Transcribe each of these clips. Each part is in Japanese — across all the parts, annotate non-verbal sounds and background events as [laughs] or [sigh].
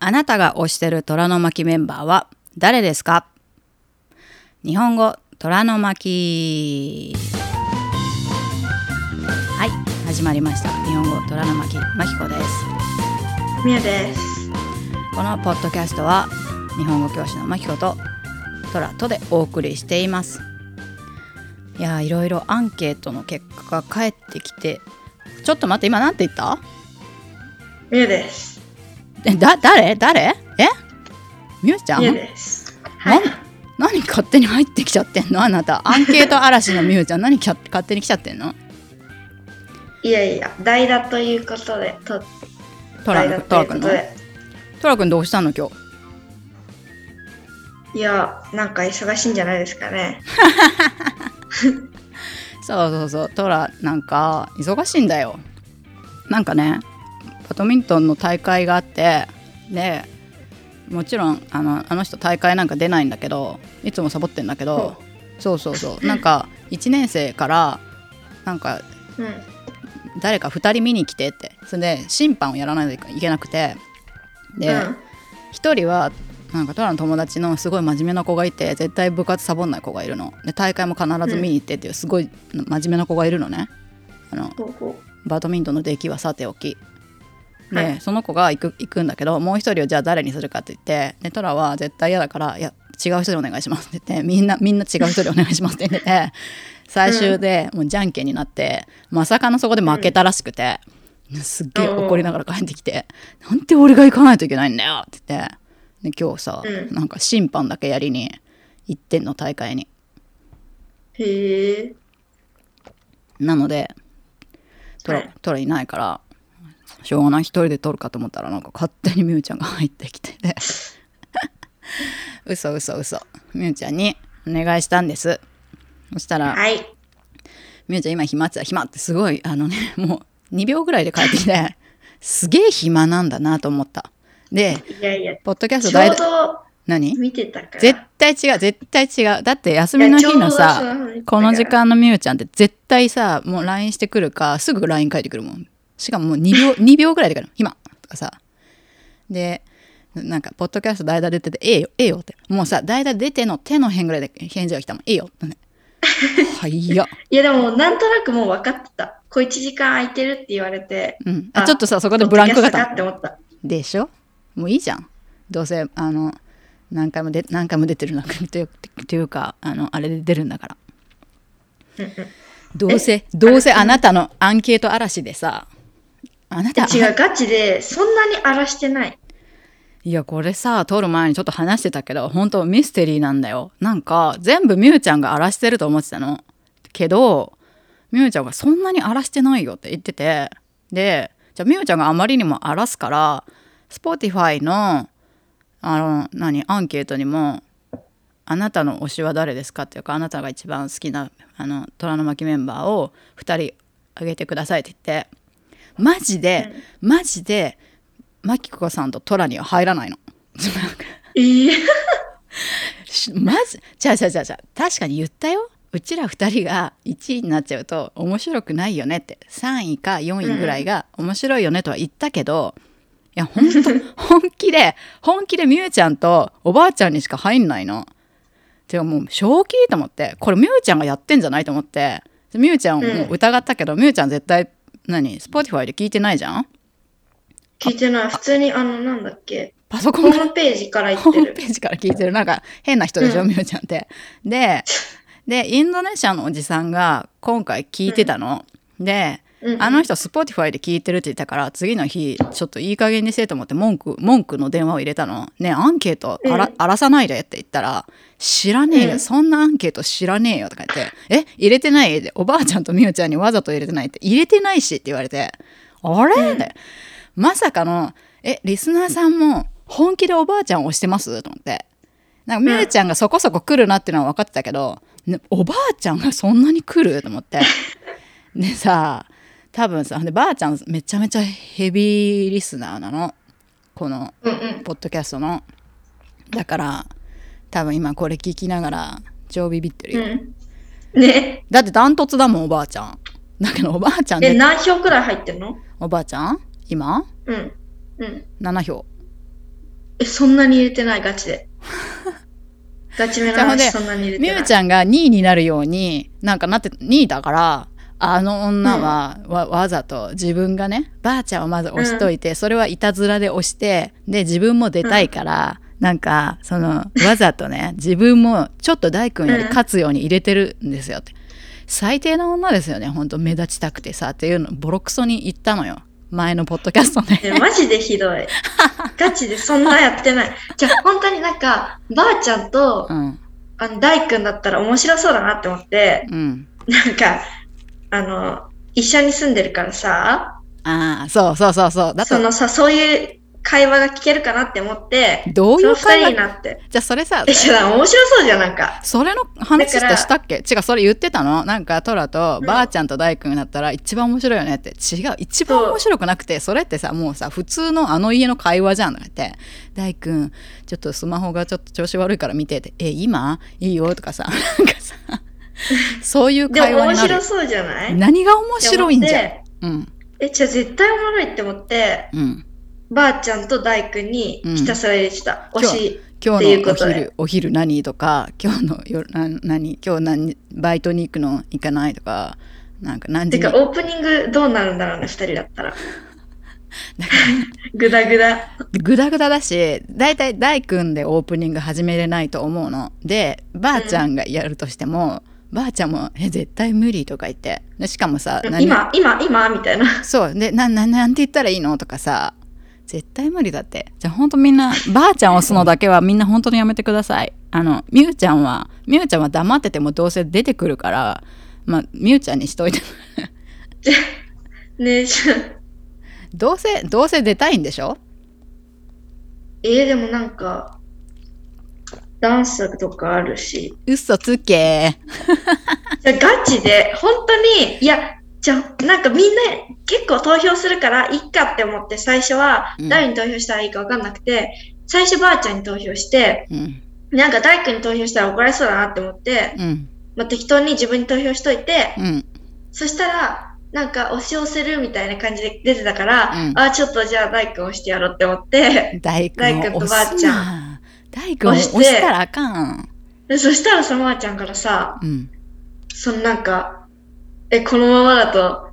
あなたが推してる虎の巻メンバーは誰ですか？日本語虎の巻。はい始まりました。日本語虎の巻。まきこです。みやです。このポッドキャストは日本語教師のまきことトラとでお送りしています。いやーいろいろアンケートの結果が返ってきてちょっと待って今なんて言った？みやです。えだ誰？誰？え？みゆちゃん？みやです。はい。何勝手に入ってきちゃってんの？あなた。アンケート嵐のみゆちゃん。何きゃ勝手に来ちゃってんの？いやいや、代打ということで、とトラ代打トラ君のということで。トラ君どうしたの？今日。いや、なんか忙しいんじゃないですかね。[laughs] そうそうそう。トラなんか忙しいんだよ。なんかねバドミントンの大会があってでもちろんあのあの人大会なんか出ないんだけどいつもサボってんだけどそうそうそう。なんか1年生からなんかうん。誰か2人見に来てって。それで審判をやらないといけなくて。で、うん。一人はなんかトラの友達のすごい真面目な子がいて絶対部活サボんない子がいるの。で大会も必ず見に行ってっていうすごい真面目な子がいるのね。あのバドミントンの出来はさておきで、はいその子が行く行くんだけどもう一人をじゃあ誰にするかって言ってでトラは絶対嫌だからいや違う人でお願いしますって言ってみんなみんな違う人でお願いしますって言ってて最終でもうじゃんけんになってまさかのそこで負けたらしくて、すっげえ怒りながら帰ってきて「なんで俺が行かないといけないんだよ」って言ってで今日さ、うんなんか審判だけやりに行ってんの大会に。う。へえ。なのでトラ,、はいトラいないからしょうがない。一人で撮るかと思ったらなんか勝手にみゆちゃんが入ってきてね嘘嘘嘘みゆちゃんにお願い。したんですそしたら、はい。みゆちゃん今暇って暇ってすごい。あのねもう2秒ぐらい。で帰ってきてすげえ暇なんだなと思ったでい。やい。や、ポッドキャスト大体ど何見てたから。絶対違う絶対違うだって休みの日のさこの時間のみゆちゃんって絶対さもう LINE してくるかすぐ LINE 書い。てくるもんしかももう2秒 [laughs] ,2 秒ぐらいで来る暇とかさ。でなんかポッドキャスト代打出ててええよええよって。もうさ代打出ての手の辺ぐらいで返事が来たもん。ええよ。ってねはいや、[laughs] いや、でも、なんとなくもう分かってた。小1時間空いてるって言われて。うん、あちょっとさそこでブランクがた。って思った。でしょ？もういいじゃん。どうせあの何回もで何回も出てるなというというかあのあれで出るんだから。どうせどうせあなたのアンケート嵐でさあなた違う、ガチで、そんなに荒らしてない。いやこれさ撮る前にちょっと話してたけど本当ミステリーなんだよなんか全部みゆちゃんが荒らしてると思ってたのけどみゆちゃんがそんなに荒らしてないよって言っててでじゃあみゆちゃんがあまりにも荒らすから Spotify のあの何アンケートにも「あなたの推しは誰ですか?」っていうかあなたが一番好きなあの虎の巻メンバーを2人挙げてくださいって言ってマジで、マジでマキコさんとトラには入らないの。ええ。[laughs] しまずじゃあじゃあじゃあじゃあ確かに言ったよ。うちら2人が1位になっちゃうと面白くないよねって。3位か4位ぐらいが面白いよねとは言ったけど、いや本当 [laughs] 本気で本気でみゆちゃんとおばあちゃんにしか入んないの。てかもう正気と思って。これみゆちゃんがやってんじゃないと思って。みゆちゃんを疑ったけどみゆちゃん絶対何？Spotify で聞いてないじゃん？聞いてない。普通に、あの、なんだっけ？パソコンホームページから言ってるホームペ。ージから聞いてるなんか変な人でしょ、うんみゆちゃんって。ででインドネシアのおじさんが今回聞いてたの。でうんうんあの人 Spotify で聞いてるって言ったから次の日ちょっといい加減にせえと思って文句文句の電話を入れたの。ねアンケート荒らさないでって言ったら知らねえよ、うん。そんなアンケート知らねえよとか言って「え入れてない?」でおばあちゃんとみゆちゃんにわざと入れてないって。入れてないしって言われて「あれ?まさかのえリスナーさんも本気でおばあちゃんを推してます？と思って。なんかみゆちゃんがそこそこ来るなっていうのは分かってたけど、ねおばあちゃんがそんなに来る？と思って。でさ多分さでばあちゃんめちゃめちゃヘビーリスナーなのこの。ポッドキャストのだから多分今これ聞きながら超ビビってるよ、うん。ね。だってダントツだもんおばあちゃんだけどおばあちゃんえ、で何票くらい入ってんの？おばあちゃん？今？うん。うん。7票え、そんなに入れてない、ガチで。[laughs] ガチめの話そんなに入れてない。みゆちゃんが2位になるようになんかなって2位だからあの女はわ,、わざと自分がねばあちゃんをまず押しといて、それはいたずらで押してで自分も出たいから、なんかそのわざとね自分もちょっと大君より勝つように入れてるんですよって、最低な女ですよねほんと目立ちたくてさっていうのボロクソに言ったのよ。前のポッドキャストで。えマジでひどい。[laughs] ガチでそんなやってない。じゃあ、本当になんか、ばあちゃんと、うん。あの、大君だったら面白そうだなって思って、うん。なんか、あの、一緒に住んでるからさ、ああそうそうそうそう。そのさ、そういう会話が聞けるかなって思って、どういそう会話？になって。じゃあそれさえ、じゃあ面白そうじゃん、なんか。それの話ってしたっけ？違うそれ言ってたの？なんかトラとばあちゃんと大君だったら一番面白いよねって。違う一番面白くなくてそれってさもうさ普通のあの家の会話じゃんって「大君ちょっとスマホがちょっと調子悪いから見て」って「え今？いいよ」とかさなんかさ [laughs] そういうでも面会話になる。白そうじゃない？何が面白いんじゃうん。え、じゃあ絶対おもろいって思って、うん。ばあちゃんと大君にひたすら入れてた。うん推し。今日のお昼お昼何とか今日の夜な何今日何バイトに行くの行かないとかなんか何時にてか、オープニングどうなるんだろうね、二人だったら。ぐ [laughs] だぐだ。グダグダだし大体大君でオープニング始めれないと思うの。でばあちゃんがやるとしても、ばあちゃんも「え絶対無理」とか言って。でしかもさ何？今、今、今？みたいな。そう。でなななんて言ったらいいのとかさ。絶対無理だって。じゃあほんとみんなばあちゃん押すのだけはみんな本当にやめてください。あのみゆちゃんはみゆちゃんは黙っててもどうせ出てくるからまあみゆちゃんにしといて [laughs] ねえ、じゃあどうせどうせ出たいんでしょ？えー、でもなんか、ダンスとかあるし。嘘つけ。じゃあガチで、本当に、いや、じゃあ、なんかみんな結構投票するから、いっかって思って、最初はうん。誰に投票したらいいかわかんなくて、最初ばあちゃんに投票して、うん。なんか大君に投票したら怒られそうだなって思って、うん。まあ、適当に自分に投票しといて、うん。そしたら、なんか押し押せるみたいな感じで出てたから、うん。あ、ちょっとじゃあ大君押してやろうって思って、大大君とばあちゃな大君を押したらあかん。でそしたらさ、まーちゃんからさ、うん。そのなんか、え、このままだと、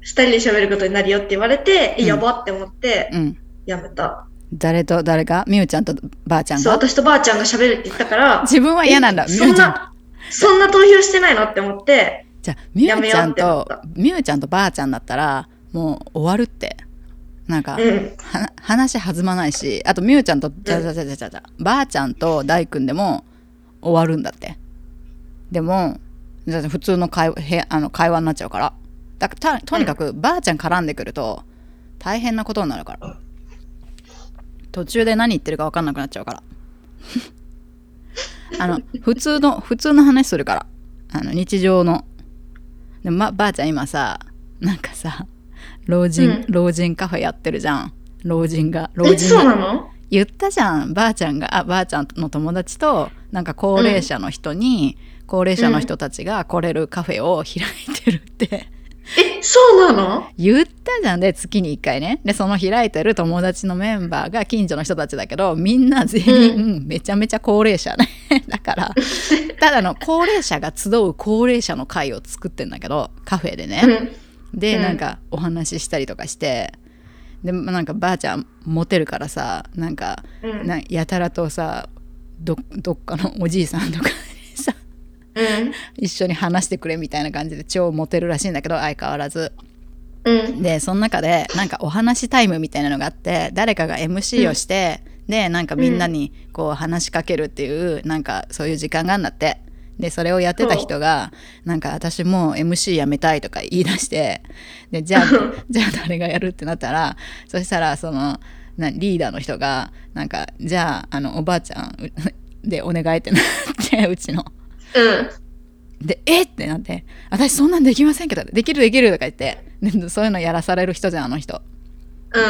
二人で喋ることになるよって言われて、え、うん。やばって思って、うん。やめた。誰と誰が？みゆちゃんとばあちゃんそう、が私とばあちゃんが喋るって言ったから、自分は嫌なんだ。えそんみゆちゃんな、そんな投票してないのって思って、じゃあみゆちゃん。やめようって思っとたみゆちゃんとばあちゃんだったらもう終わるってなんか、うん。は話弾まないしあとみゆちゃんとじゃじゃじゃじゃじゃばあちゃんと大君でも終わるんだって。でも普通の会話へあの会話になっちゃうから。だからたとにかくばあちゃん絡んでくると大変なことになるから。途中で何言ってるか分かんなくなっちゃうから。[laughs] あの普通の普通の話するから。あの日常の。でも、ま、ばあちゃん今さなんかさ老人、うん。老人カフェやってるじゃん。老人が老え、そうなの？言ったじゃん。ばあちゃんがあばあちゃんの友達となんか高齢者の人に、高齢者の人たちが来れるカフェを開いてるって。え、そうなの？言ったじゃん。で月に1回ね。でその開いてる友達のメンバーが近所の人たちだけどみんな全員めちゃめちゃ高齢者ね。[laughs] だから [laughs] ただの高齢者が集う高齢者の会を作ってんだけどカフェでね、うん。うんでなんかお話ししたりとかしてでなんかばあちゃんモテるからさなんかうん。なやたらとさどどっかのおじいさんとかにさうん。一緒に話してくれみたいな感じで超モテるらしいんだけど相変わらずうん。でその中でなんかお話タイムみたいなのがあって誰かが MC をして、でなんかみんなにこう話しかけるっていうなんかそういう時間があるんだってでそれをやってた人がなんか私もう MC やめたいとか言い出してでじゃあ [laughs] じゃあ誰がやるってなったらそしたらそのなリーダーの人がなんかじゃああのおばあちゃんう [laughs] でお願いってなってうちの。うん。で、えっ？てなって、私そんなんできませんけど、できるできるとか言って、でそういうのやらされる人じゃん、あの人。うん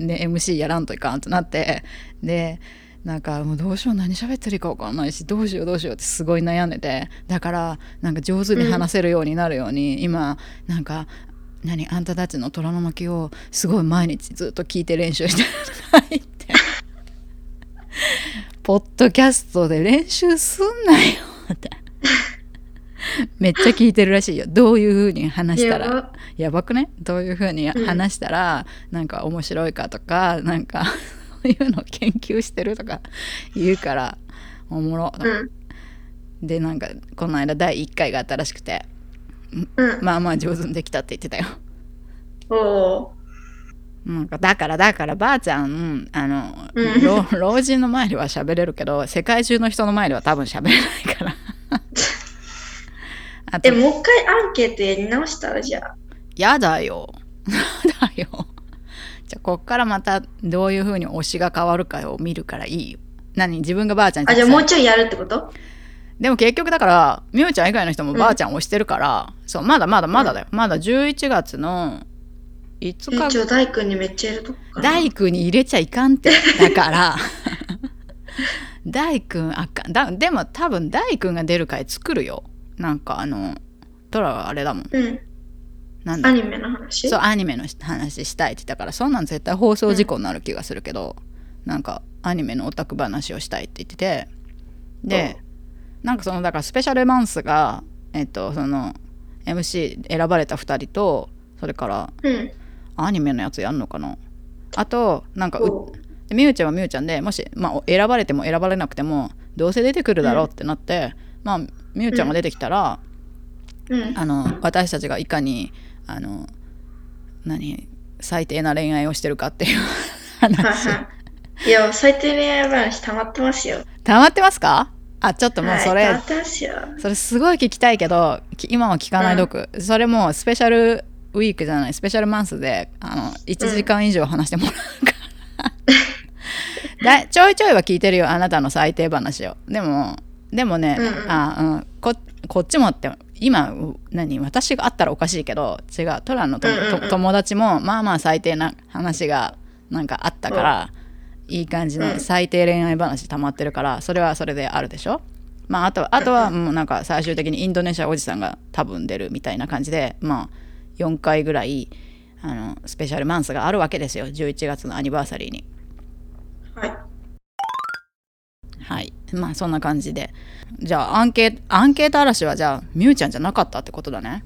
うん。で、MC やらんといかんってなって、で、なんかもうどうしよう、何喋ってるか分かんないし、どうしようどうしようってすごい悩んでて、だから、なんか上手に話せるようになるように、今、なんか、何あんたたちの虎の巻をすごい毎日ずっと聞いて練習してるとか言って。[laughs] ポッドキャストで練習すんなよって。めっちゃ聞いてるらしいよ。どういう風に話したら。やば。やばくねどういう風に話したら、なんか面白いかとかなんかそういうのを研究してるとか言うからおもろ、うん。でなんかこの間第1回があったらしくてうん。まあまあ上手にできたって言ってたよおー。なんかだからだからばあちゃんあの、うん老老人の前では喋れるけど世界中の人の前では多分喋れないからあと [laughs] え、もう一回アンケートやり直した？らじゃあ。やだよ [laughs] やだよじゃあこっからまたどういう風に推しが変わるかを見るからいいよ。何？自分がばあちゃんにあ、じゃあもうちちょいやるってこと？でも結局だからみゆちゃん以外の人もばあちゃん推してるから、そうまだまだまだだよ、まだ11月の5日えちょ、大君にめっちゃいると。大工に入れちゃいかんって。だから。[laughs] 大工あかんだでも多分大工が出る回作るよ。なんかあのトラはあれだもん。うん。なんだ。アニメの話？そうアニメの話したいって言ったからそんなん絶対放送事故になる気がするけど、なんかアニメのオタク話をしたいって言っててでなんかそのだからスペシャルマンスがえっとその MC 選ばれた2人とそれからうん。アニメのやつやんのかな？あとなんかみゆちゃんはみゆちゃんでもし、まあ、選ばれても選ばれなくてもどうせ出てくるだろうってなって、まあみゆちゃんが出てきたら、うん。あの私たちがいかにあの何最低な恋愛をしてるかっていうは [laughs] い話はい。[laughs] いや、最低恋愛話溜まってますよ。溜まってますか？あちょっともうはいそれ、溜まってますよ。それすごい聞きたいけどき今は聞かないどく、それもスペシャルウィークじゃないスペシャルマンスであの1時間以上話してもらうから、[laughs] だちょいちょいは聞いてるよあなたの最低話をでもでもね、うんうんあうん、ここっちもって今う何私があったらおかしいけど違うトラのと、うんうんうんと友達もまあまあ最低な話がなんかあったから、いい感じのうん。最低恋愛話溜まってるからそれはそれであるでしょ？まああとはあとはもうなんか最終的にインドネシアおじさんが多分出るみたいな感じでまあ4回ぐらいあのスペシャルマンスがあるわけですよ11月のアニバーサリーに。はい。はい。まあそんな感じでじゃあアンケートアンケート嵐はじゃあミュウちゃんじゃなかったってことだね。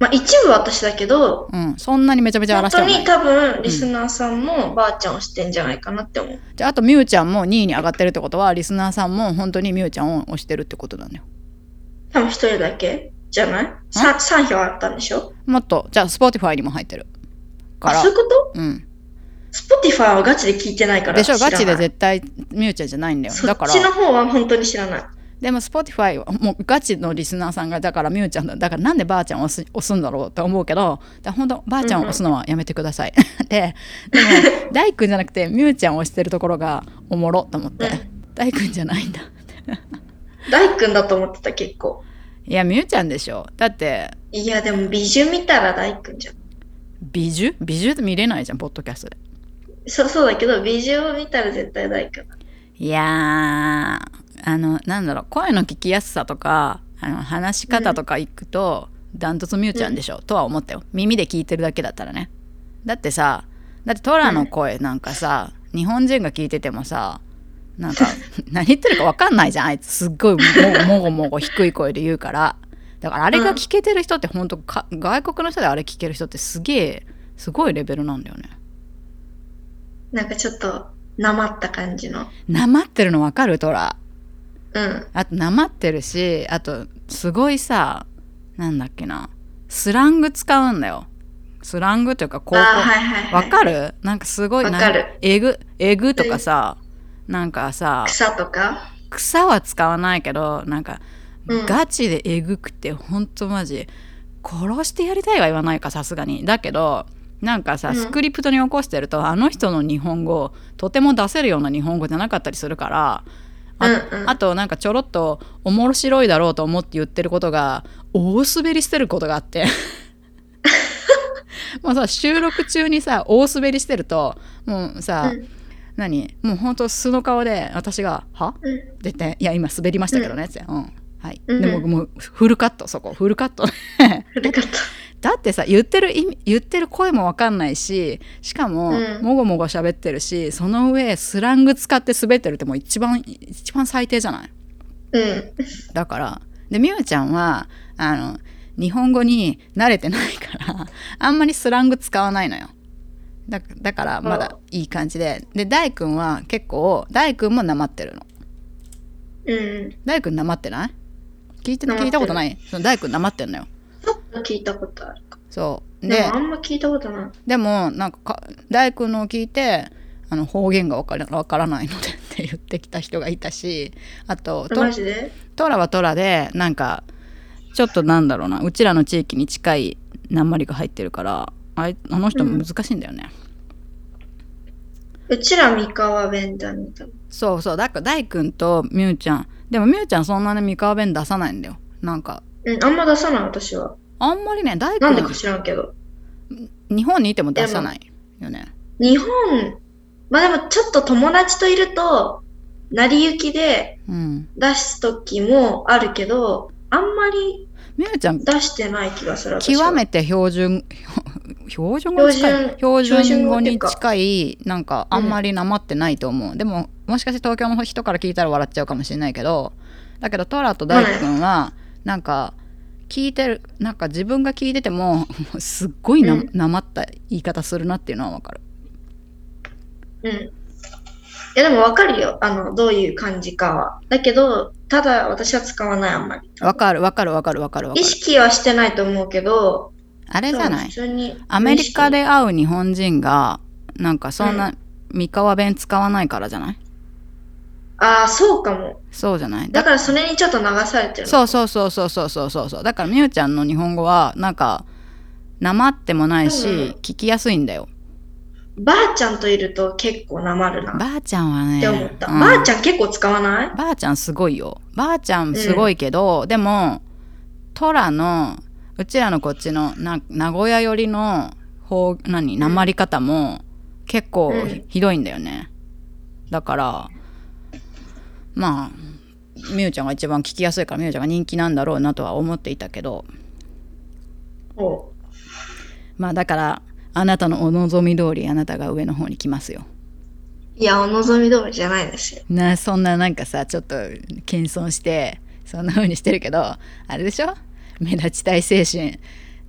まあ一部私だけど、うんそんなにめちゃめちゃ嵐してはない。に多分リスナーさんもばあちゃんをしてんじゃないかなって思う。じゃああとミュウちゃんも2位に上がってるってことはリスナーさんも本当にミュウちゃんを推してるってことなんだよ多分一人だけじゃない？さ ?3 票あったんでしょ？もっと。じゃあ Spotify にも入ってるかあ、らそういうこと？うん、?Spotify はガチで聞いてないから。でしょ？ガチで絶対ミュウちゃんじゃないんだよ。そだから。っちの方は本当に知らない。でも Spotify はもうガチのリスナーさんがだからミュウちゃんだ。だからなんでばあちゃんを押す押すんだろうと思うけど。だ本当ばあちゃんを押すのはやめてください、[laughs] ででも大君じゃなくてミュウちゃんを押してるところがおもろと思って、大君じゃないんだ。大君だと思ってた結構。いやミュウちゃんでしょ。だって。いや、でも美女見たら大君じゃん。美女美女って見れないじゃんポッドキャストでそうそうだけど、美女を見たら絶対大君だ。いやーあのなんだろう声の聞きやすさとかあの話し方とかいくと、ダントツミュウちゃんでしょ、とは思ったよ。耳で聞いてるだけだったらね。だってさだってトラの声なんかさ、日本人が聞いててもさなんか [laughs] 何言ってるか分かんないじゃんあいつ。すっごいもごもごもご低い声で言うから。だからあれが聞けてる人って本当か外国の人であれ聞ける人ってすげえすごいレベルなんだよねなんかちょっと、なまった感じの。なまってるの分かる？トラ。うん。あとなまってるしあとすごいさなんだっけな。スラング使うんだよ。スラングというか高校あーはいはいかる？なんかすごいわかる。えぐえぐとかさなんかさ草とか？草は使わないけどなんか、うん。ガチでえぐくてほんとマジ殺してやりたいは言わないかさすがに。だけどなんかさうん。スクリプトに起こしてると、あの人の日本語とても出せるような日本語じゃなかったりするからあ,、うんうん。あとなんかちょろっと面白いだろうと思って言ってることが大滑りしてることがあって。[laughs] もうさ収録中にさ大滑りしてるともうさ、うん。何もうほんと素の顔で私が「は?」うん。って言って「いや今滑りましたけどね」って、うん。はい。うんでももうフルカットそこ。フルカット。古かった。だってさ言ってる言ってる声も分かんないししかも、うん。もごもご喋ってるしその上スラング使って滑ってるってもう一番一番最低じゃない？うん。だからでみゆちゃんはあの日本語に慣れてないからあんまりスラング使わないのよ。だだからまだいい感じで。で大君は結構大君もなまってるの。うん。大君なまってない？聞いて聞いたことない？その大君なまってんのよちょっと聞いたことあるか。そうででもあんま聞いたことない。でもなんかか大君のを聞いてあの方言がわからわからないのでって言ってきた人がいたしあととマジで？トラはトラでなんかちょっとなんだろうなうちらの地域に近い鉛が入ってるからあいあの人も難しいんだよね、うちら三河弁だね。多分そうそうだから大君とみゆちゃんでもみゆちゃんそんなに三河弁出さないんだよなんかうん、あんま出さない私は。あんまりね大君なんでか知らんけど。日本にいても出さないよね。日本、まあでもちょっと友達といると、成り行きでうん。出す時もあるけど、あんまりみゆちゃん出してない気がする。私は。極めて標準 [laughs] 標準語に近い？標準標準語に近いなんかあんまりなまってないと思う、でももしかして東京の人から聞いたら笑っちゃうかもしれないけどだけどトラと大君はなんか聞いてるなんか自分が聞いてても [laughs] すっごいな,、うんなまった言い方するなっていうのはわかるうん。いやでもわかるよ。あの、どういう感じかは。だけど、ただ私は使わないあんまり。わかるわかるわかるわかる意る識はしてないと思うけど、あれじゃない？アメリカで会う日本人がなんかそんな三河弁使わないからじゃない？ああ、そうかも。そうじゃない？だからそれにちょっと流されてるの？そうそうそうそうそうそうそうそう。だからみゆちゃんの日本語はなんかなまってもないし、うん聞きやすいんだよ。ばあちゃんといると結構なまるな。っばあちゃんはねて思った。うん。ばあちゃん結構使わない？ばあちゃんすごいよ。ばあちゃんすごいけど、でもトラのうちらのこっちのな名古屋寄りの方何なまり方も結構ひどいんだよね。だからまあみゆちゃんが一番聞きやすいからみゆちゃんが人気なんだろうなとは思っていたけど。おまあだからあなたのお望み通りあなたが上の方に来ますよ。いや、お望み通りじゃないですよ。なそんななんかさちょっと謙遜してそんな風にしてるけどあれでしょ？目立ちたい精神。い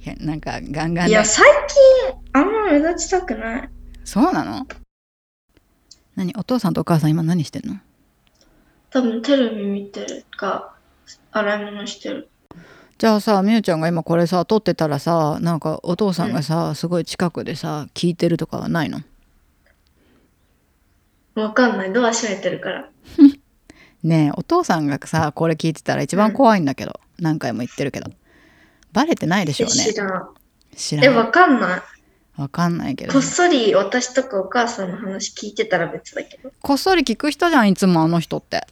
やなんかガンガンでいや、最近、あんま目立ちたくない。そうなの？何？お父さんとお母さん今何してんの？多分テレビ見てるか、洗い物してる。じゃあさみゆちゃんが今これさ撮ってたらさなんかお父さんがさ、すごい近くでさ聞いてるとかはないの？わかんない。ドア閉めてるから。[laughs] ねえお父さんがさこれ聞いてたら一番怖いんだけど、何回も言ってるけどバレてないでしょうえ知ねらん。知らえ、んわかんない？わかんないけどこっそり私とかお母さんの話聞いてたら別だけど。こっそり聞く人じゃんいつもあの人って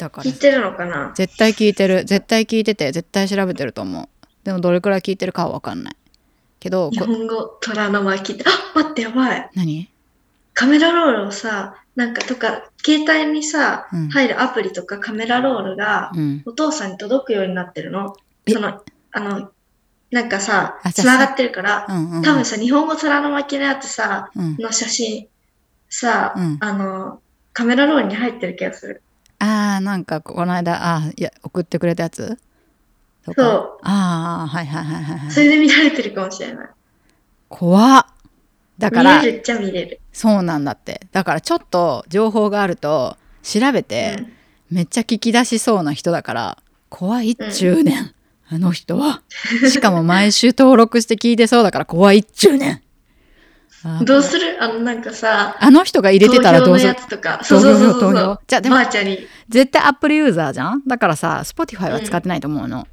だから。聞いてるのかな？絶対聞いてる。絶対聞いてて絶対調べてると思う。でもどれくらい聞いてるかは分かんない。けどこ日本語、虎の巻き。って。あ、待って、やばい。何？カメラロールをさ、なんかとか、携帯にさ、うん。入るアプリとかカメラロールが、うん。お父さんに届くようになってるの。え？その、あの、なんかさつながってるから、うんうん。多分さ、日本語虎の巻きのやつさ、うん。の写真、さ、うん。あの、カメラロールに入ってる気がする。あーなんかこの間あいや送ってくれたやつ？そう。ああはいはいはいはいはい。それで見られてるかもしれない。怖っ。だから見れるっちゃ見れる。そうなんだって。だからちょっと情報があると調べて、うん。めっちゃ聞き出しそうな人だから怖いっちゅうねん、あの人は。しかも毎週登録して聞いてそうだから怖いっちゅうねん。あどうする？あの、なんかさ、あの人が入れてたらどうする？とか。そうそうそうそう。じゃあでもばあちゃんに。絶対アップルユーザーじゃん？だからさ Spotify は使ってないと思うの、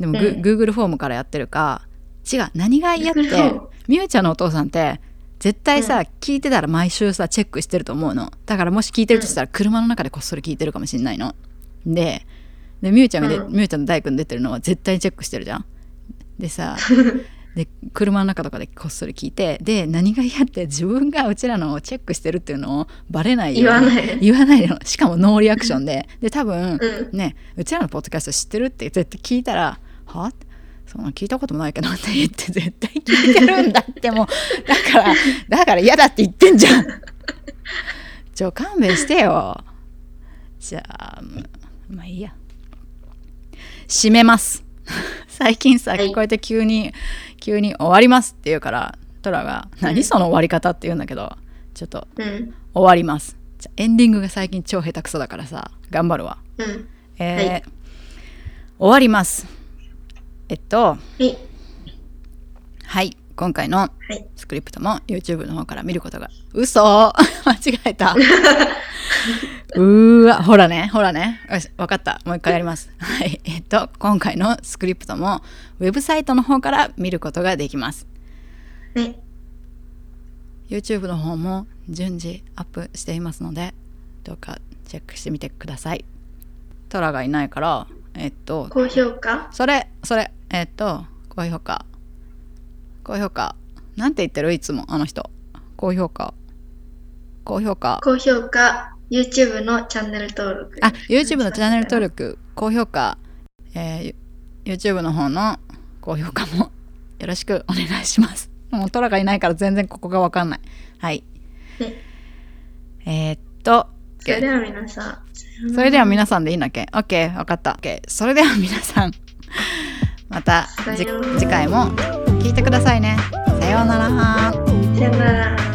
でもグ、うん。Google フォームからやってるか。違う何が嫌ってみゆちゃんのお父さんって絶対さ、聞いてたら毎週さチェックしてると思うの。だからもし聞いてるとしたら車の中でこっそり聞いてるかもしれないの。ででみゆちゃんがで、うん。みゆちゃんの大君出てるのは絶対チェックしてるじゃん。でさ [laughs] で車の中とかでこっそり聞いてで何が嫌って自分がうちらのをチェックしてるっていうのをバレないように言わない。言わないのしかもノーリアクションで。で多分、うん。ねうちらのポッドキャスト知ってるって絶対聞いたらは？そんな聞いたこともないけどって言って絶対聞いてるんだってもう。[laughs] だからだから嫌だって言ってんじゃん。ちょ勘弁してよ。じゃあまあいいや。締めます。最近さ、はい。こうやって急に急に終わりますって言うからトラが「何その終わり方」って言うんだけどちょっとうん。終わりますじゃエンディングが最近超下手くそだからさ頑張るわうん。えーはい終わりますえっとはい。はい今回のはい。スクリプトも YouTube の方から見ることが嘘。[laughs] 間違えた。[laughs] うーわ。ほらね。ほらね。よし。分かった。もう一回やります。[laughs] はい。えっと今回のスクリプトもウェブサイトの方から見ることができます。はい。YouTube の方も順次アップしていますのでどうかチェックしてみてください。トラがいないからえっと高評価？それそれえっと高評価高評価。なんて言ってる？いつもあの人。高評価。高評価。高評価。YouTube のチャンネル登録。あ YouTube のチャンネル登録。高評価、えー YouTube の方の高評価も。よろしくお願いします。もうトラがいないから全然ここがわかんない。はい。ね。えーっとそれでは皆さん。それでは皆さんでいいんだっけ ?OK、わかった。OK、それでは皆さん、また次回も聞いてくださいね。さようなら。さよなら。